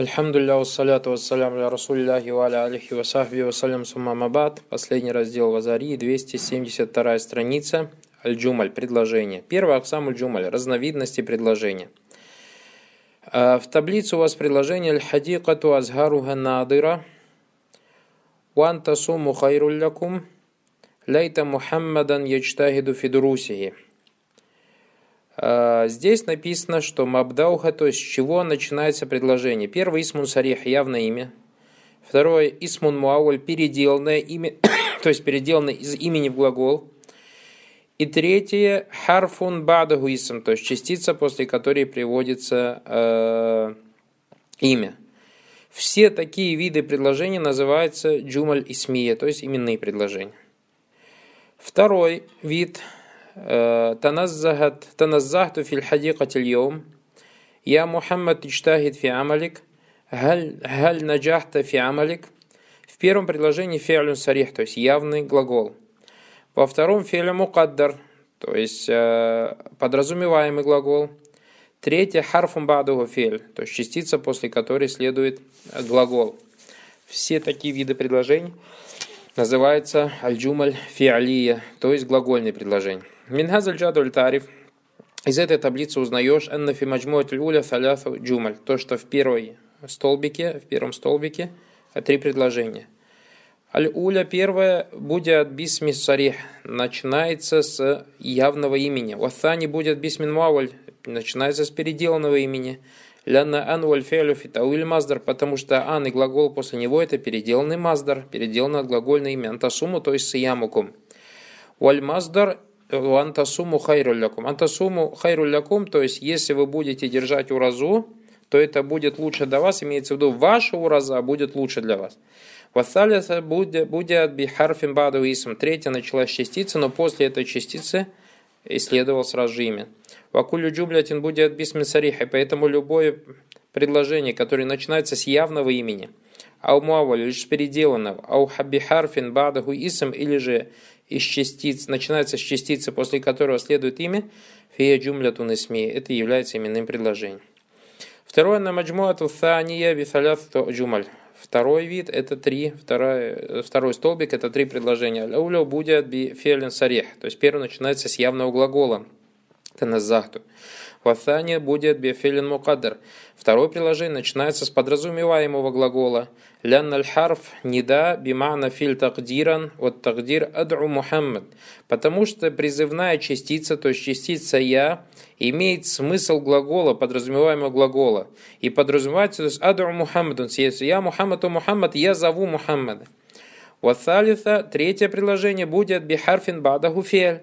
Альхамдулля, вассаляту вассалям ля расулляхи ва аля алихи ва сахби вассалям суммамабад. Последний раздел Вазари, 272 страница. Аль-Джумаль, предложение. Первый Аксам Аль-Джумаль, разновидности предложения. А, в таблице у вас предложение Аль-Хадикату Азгаруха Надыра Ван Тасуму Хайруллякум Лейта Мухаммадан Ячтахиду Фидрусихи. А, здесь написано, что мабдауха, то есть с чего начинается предложение. Первый исмун сарих, явное имя. Второе исмун муауль, переделанное имя, то есть переделанное из имени в глагол. И третье харфун бадаху исм, то есть частица, после которой приводится э, имя. Все такие виды предложений называются джумаль исмия, то есть именные предложения. Второй вид – تنزهت تنزهت في الحديقة اليوم يا محمد اجتهد في عملك هل هل نجحت في عملك В первом предложении фиалюн сарих, то есть явный глагол. Во втором фиалю мукаддар, то есть э, подразумеваемый глагол. Третье харфум бадугу фиаль, то есть частица, после которой следует глагол. Все такие виды предложений называются аль-джумаль фиалия, то есть глагольные предложения. Минхазаль джадуль тариф. Из этой таблицы узнаешь анна фи маджмуат уля саляфа джумаль. То, что в первой столбике, в первом столбике три предложения. Аль-Уля первое будет бисми сарих, начинается с явного имени. Ваthani будет бисмин муаваль, начинается с переделанного имени. Лянна ан валь фитауиль маздар, потому что ан и глагол после него это переделанный маздар, переделанное глагольное имя. Антасуму, то есть сиямукум. Валь маздар антасуму хайруллякум. Антасуму хайруллякум, то есть если вы будете держать уразу, то это будет лучше для вас, имеется в виду, ваша ураза будет лучше для вас. Вассалиса будет бихарфин баду исм. Третья началась частица, но после этой частицы исследовал сразу же имя. Вакулю джублятин будет бисмин сариха, поэтому любое предложение, которое начинается с явного имени, ау муаваль, лишь переделанного, ау хабихарфин бадаху исм, или же из частиц, начинается с частицы, после которого следует имя, фия джумлятун исми. Это является именным предложением. Второе на маджмуату thания бифалят джумаль. Второй вид это три, второй, второй столбик это три предложения. Ауля будет би фелин сарех. То есть первый начинается с явного глагола. Таназахту. Ваthания будет бифелин мукадр. Второе предложение начинается с подразумеваемого глагола. Лянна аль-харф нида бимана филь тагдиран от тагдир адру Мухаммад. Потому что призывная частица, то есть частица я, имеет смысл глагола, подразумеваемого глагола. И подразумевается, то есть адру Мухаммад. Если я Мухаммад, то Мухаммад, я зову Мухаммада. Ваthалита, третье предложение будет бихарфин бадаху фель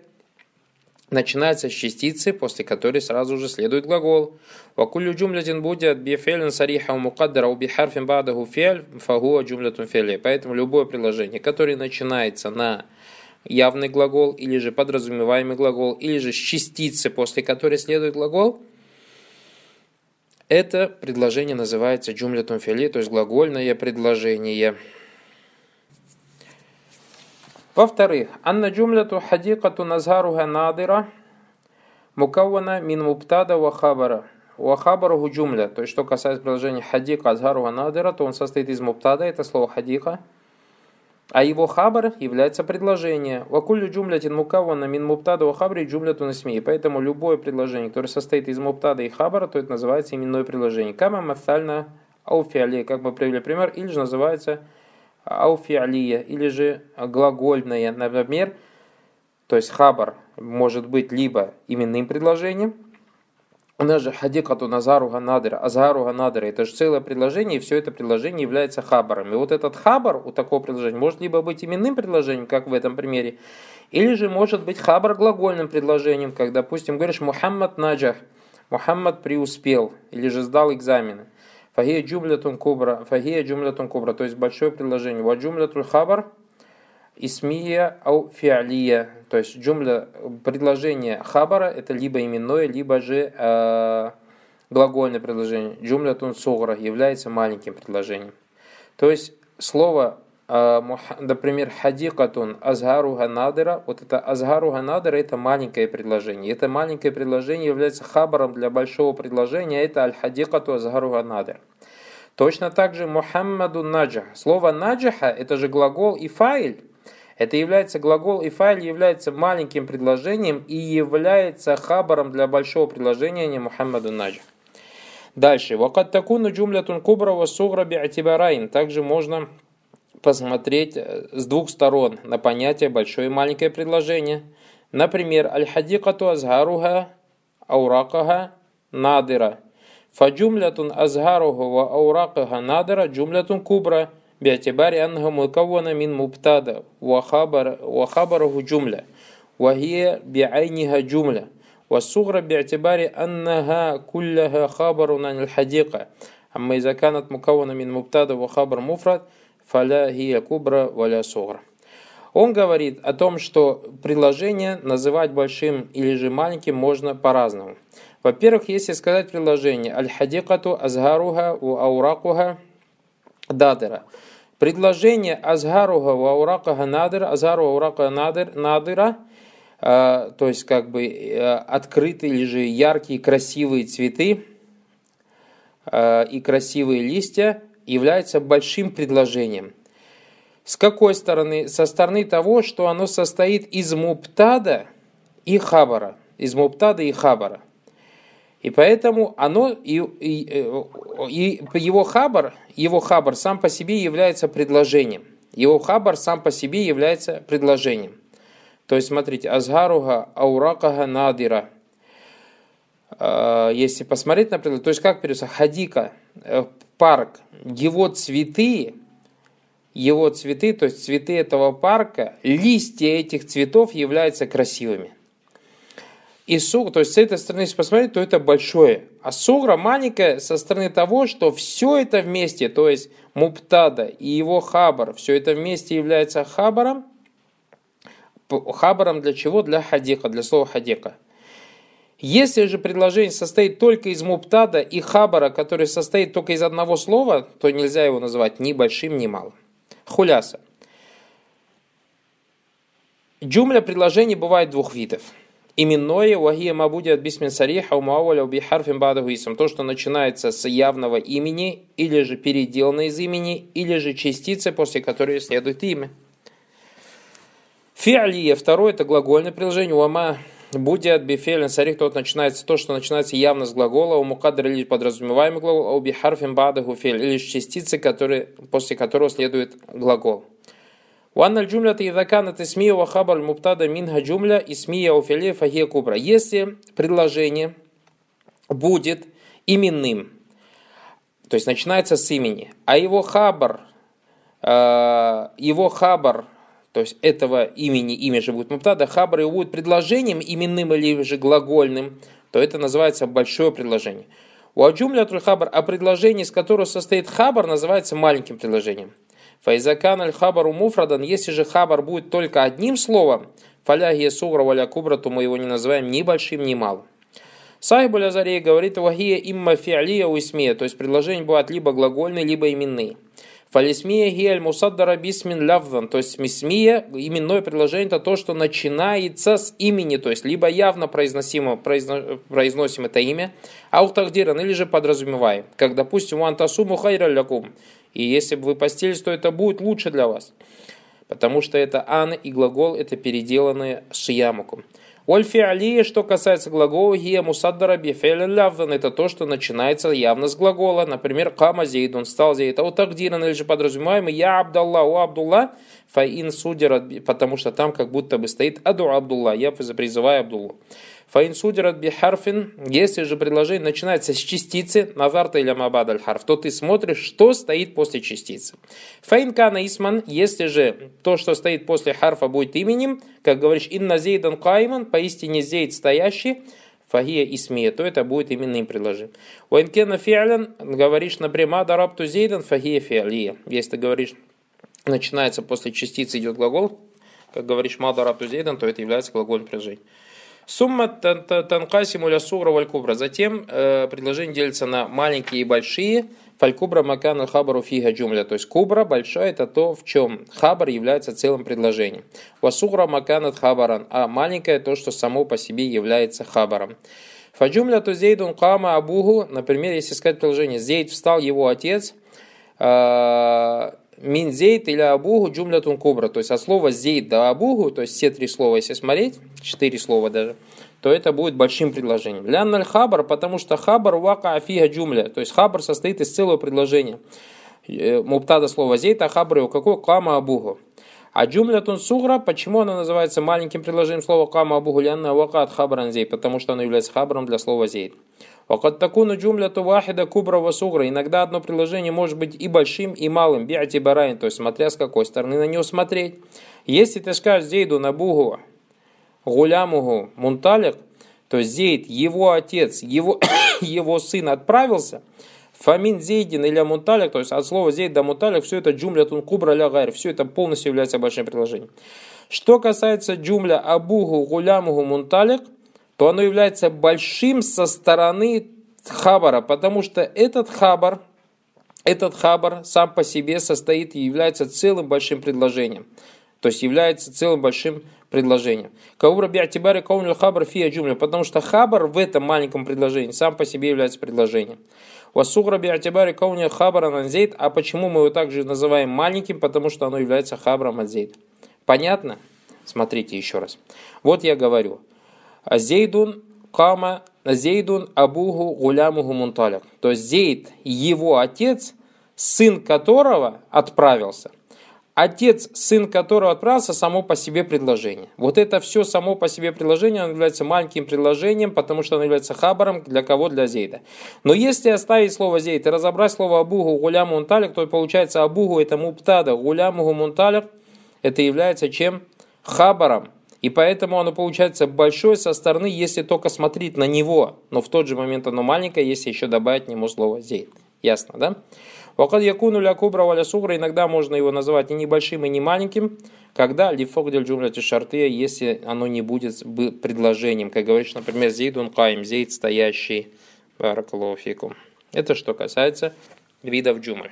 начинается с частицы, после которой сразу же следует глагол. وكل جملة будет بفعل صريح أو مقدر أو بحرف بعده فعل فهو جملة فعلية. Поэтому любое предложение, которое начинается на явный глагол, или же подразумеваемый глагол, или же с частицы, после которой следует глагол, это предложение называется джумлятун фили, то есть глагольное предложение. Во-вторых, анна джумляту хадикату назгаруха надира мукаввана мин муптада ва хабара. Ва хабаруху джумля. То есть, что касается приложения хадика азгаруха надира, то он состоит из муптада, это слово хадика. А его хабар является предложение. Вакулю джумлятин мукаввана мин муптада ва хабри джумляту насми. Поэтому любое предложение, которое состоит из муптада и хабара, то это называется именное предложение. Кама мафальна ауфиали, как мы привели пример, или же называется ауфиалия, или же глагольное, например, то есть хабар может быть либо именным предложением, у нас же хадикату назару ганадыр, азару ганадыр, это же целое предложение, и все это предложение является хабаром. И вот этот хабар у такого предложения может либо быть именным предложением, как в этом примере, или же может быть хабар глагольным предложением, как, допустим, говоришь Мухаммад наджах, Мухаммад преуспел, или же сдал экзамены. Фахия джумлятун кубра. Фахия джумлятун кубра. То есть большое предложение. Ва джумлятуль хабар. Исмия ау фиалия. То есть джумля, предложение хабара это либо именное, либо же э, глагольное предложение. Джумлятун сугра является маленьким предложением. То есть слово например, хадикатун азгару ганадера, вот это азгару ганадера это маленькое предложение. Это маленькое предложение является хабаром для большого предложения, это аль-хадикату азгару ганадер. Точно так же Мухаммаду наджах. Слово наджаха – это же глагол и файль. Это является глагол и файль является маленьким предложением и является хабаром для большого предложения не Мухаммаду наджах. Дальше. Вакат такуну джумлятун кубра ва сугра. Также можно посмотреть э, с двух сторон на понятие большое и маленькое предложение. Например, аль-хадикату азгаруха ауракаха надира. Фаджумлятун азгаруха ва ауракаха надира джумлятун кубра باعتبار أنه مكون من مبتدا وخبر وخبره جملة وهي بعينها جملة والصغرى باعتبار أنها كلها خبر عن الحديقة أما إذا كانت مكونة من مبتدا وخبر مفرد фаля хия кубра валя согра. Он говорит о том, что предложение называть большим или же маленьким можно по-разному. Во-первых, если сказать предложение «Аль-хадикату азгаруга у ауракуга дадыра». Предложение азгаруга у ауракуха надыра», «азгаруха аурака надыр», «надыра» а, то есть как бы э, открытые или же яркие красивые цветы а, и красивые листья – является большим предложением. С какой стороны? Со стороны того, что оно состоит из муптада и хабара. Из муптада и хабара. И поэтому оно, и, и, и его хабар, его хабар сам по себе является предложением. Его хабар сам по себе является предложением. То есть, смотрите, Азгаруга Ауракага Надира. А, если посмотреть на предложение, то есть как переводится, Хадика, э, парк, его цветы, его цветы, то есть цветы этого парка, листья этих цветов являются красивыми. И суг, то есть с этой стороны, если посмотреть, то это большое. А сугра маленькая со стороны того, что все это вместе, то есть муптада и его хабар, все это вместе является хабаром. Хабаром для чего? Для хадика, для слова хадика. Если же предложение состоит только из муптада и хабара, который состоит только из одного слова, то нельзя его называть ни большим, ни малым. Хуляса. Джумля предложений бывает двух видов – Именное вахия мабуди от бисмин сариха у мауаля уби харфин бадаху То, что начинается с явного имени, или же переделано из имени, или же частицы, после которой следует имя. Фиалия, второе, это глагольное приложение. Уама Будиат бифелин сарих, тот начинается, то, что начинается явно с глагола, у мукадр или подразумеваемый глагол, а у бихарфин бада гуфель, или частицы, которые, после которого следует глагол. Уанна джумля таидакана тесмия вахабар муптада минха джумля и смия уфиле фахия кубра. Если предложение будет именным, то есть начинается с имени, а его хабар, э, его хабар то есть этого имени, имя же будет муптада, хабар его будет предложением именным или же глагольным, то это называется большое предложение. У аджумля хабар, а предложение, из которого состоит хабар, называется маленьким предложением. Файзакан аль хабару муфрадан, если же хабар будет только одним словом, фаляхия сугра валя кубра, то мы его не называем ни большим, ни малым. Сайб Азарей говорит, вахия имма фиалия у исмия, то есть предложения бывают либо глагольные, либо именные. Фалисмия гиаль мусаддара бисмин лявдан, то есть мисмия, именное предложение, это то, что начинается с имени, то есть либо явно произносимо, произно, произносим это имя, аутахдиран, или же подразумеваем, как, допустим, вантасуму хайра лякум, и если бы вы постелись, то это будет лучше для вас. Потому что это ан и глагол, это переделанные шиямуком. Ольфи алия, что касается глагола, гия мусаддара бифелен лявдан, это то, что начинается явно с глагола. Например, кама зейд, он стал зейд. А вот тагдиран, или же подразумеваемый, я Абдалла, у Абдулла, фаин судера, потому что там как будто бы стоит аду Абдулла, я призываю Абдуллу. Фаин судират бихарфин, если же предложение начинается с частицы, назарта или мабад харф, то ты смотришь, что стоит после частицы. Фаин кана исман, если же то, что стоит после харфа, будет именем, как говоришь, инна зейдан кайман, поистине зейд стоящий, фагия исмия, то это будет именным предложением. Уайнкена фиалян, говоришь, напрямую, дарабту зейдан, фагия фиалия. Если ты говоришь, начинается после частицы идет глагол, как говоришь, мадарабту зейдан, то это является глагольным предложением. Сумма танкасиму ля сугра валь кубра. Затем э, предложение делится на маленькие и большие. Фалькубра макана хабару фига джумля. То есть кубра большая это то, в чем хабар является целым предложением. Васугра маканат хабаран. А маленькое то, что само по себе является хабаром. Фаджумля то зейдун кама абуху. Например, если сказать предложение, зейд встал его отец – э, мин зейд или абугу джумлятун кубра. То есть от слова зейд до абугу, то есть все три слова, если смотреть, четыре слова даже, то это будет большим предложением. Лянналь хабар, потому что хабар вака афига джумля. То есть хабар состоит из целого предложения. Э, муптада слова зейд, а хабар его какой? Кама абугу. А джумлятун сугра, почему она называется маленьким предложением слова кама абугу? Лянна вака хабран зейд, потому что оно является хабаром для слова зейд. Вакат такуну джумляту вахида кубра васугра. Иногда одно предложение может быть и большим, и малым. Биати барайн, то есть смотря с какой стороны на него смотреть. Если ты скажешь Зейду на Бугу, Гулямугу, Мунталик, то Зейд, его отец, его, его сын отправился, Фамин Зейдин или Мунталик, то есть от слова Зейд до Мунталик, все это джумлятун кубра ля гайр, все это полностью является большим предложением. Что касается джумля Абугу, Гулямугу, Мунталик – то оно является большим со стороны хабара, потому что этот хабар, этот хабар сам по себе состоит и является целым большим предложением. То есть является целым большим предложением. Каура биатибари каунил хабар фия джумля, потому что хабар в этом маленьком предложении сам по себе является предложением. Васугра биатибари каунил хабар анзейд, а почему мы его также называем маленьким? Потому что оно является хабаром анзейд. Понятно? Смотрите еще раз. Вот я говорю. Зейдун кама Зейдун Абуху Гулямуху Мунталик. То есть Зейд, его отец, сын которого отправился. Отец, сын которого отправился, само по себе предложение. Вот это все само по себе предложение, оно является маленьким предложением, потому что оно является хабаром для кого? Для Зейда. Но если оставить слово Зейд и разобрать слово Абуху Гуляму Мунталик, то получается Абуху это муптада, Гулямуху Мунталик, это является чем? Хабаром и поэтому оно получается большое со стороны, если только смотреть на него. Но в тот же момент оно маленькое, если еще добавить к нему слово «зейд». Ясно, да? Вакад якуну ля кубра валя сугра, иногда можно его называть и небольшим, и не маленьким, когда лифок дель джумляти шарты, если оно не будет предложением, как говоришь, например, зейдун каим, зейд стоящий, баракалуфикум. Это что касается видов джумль.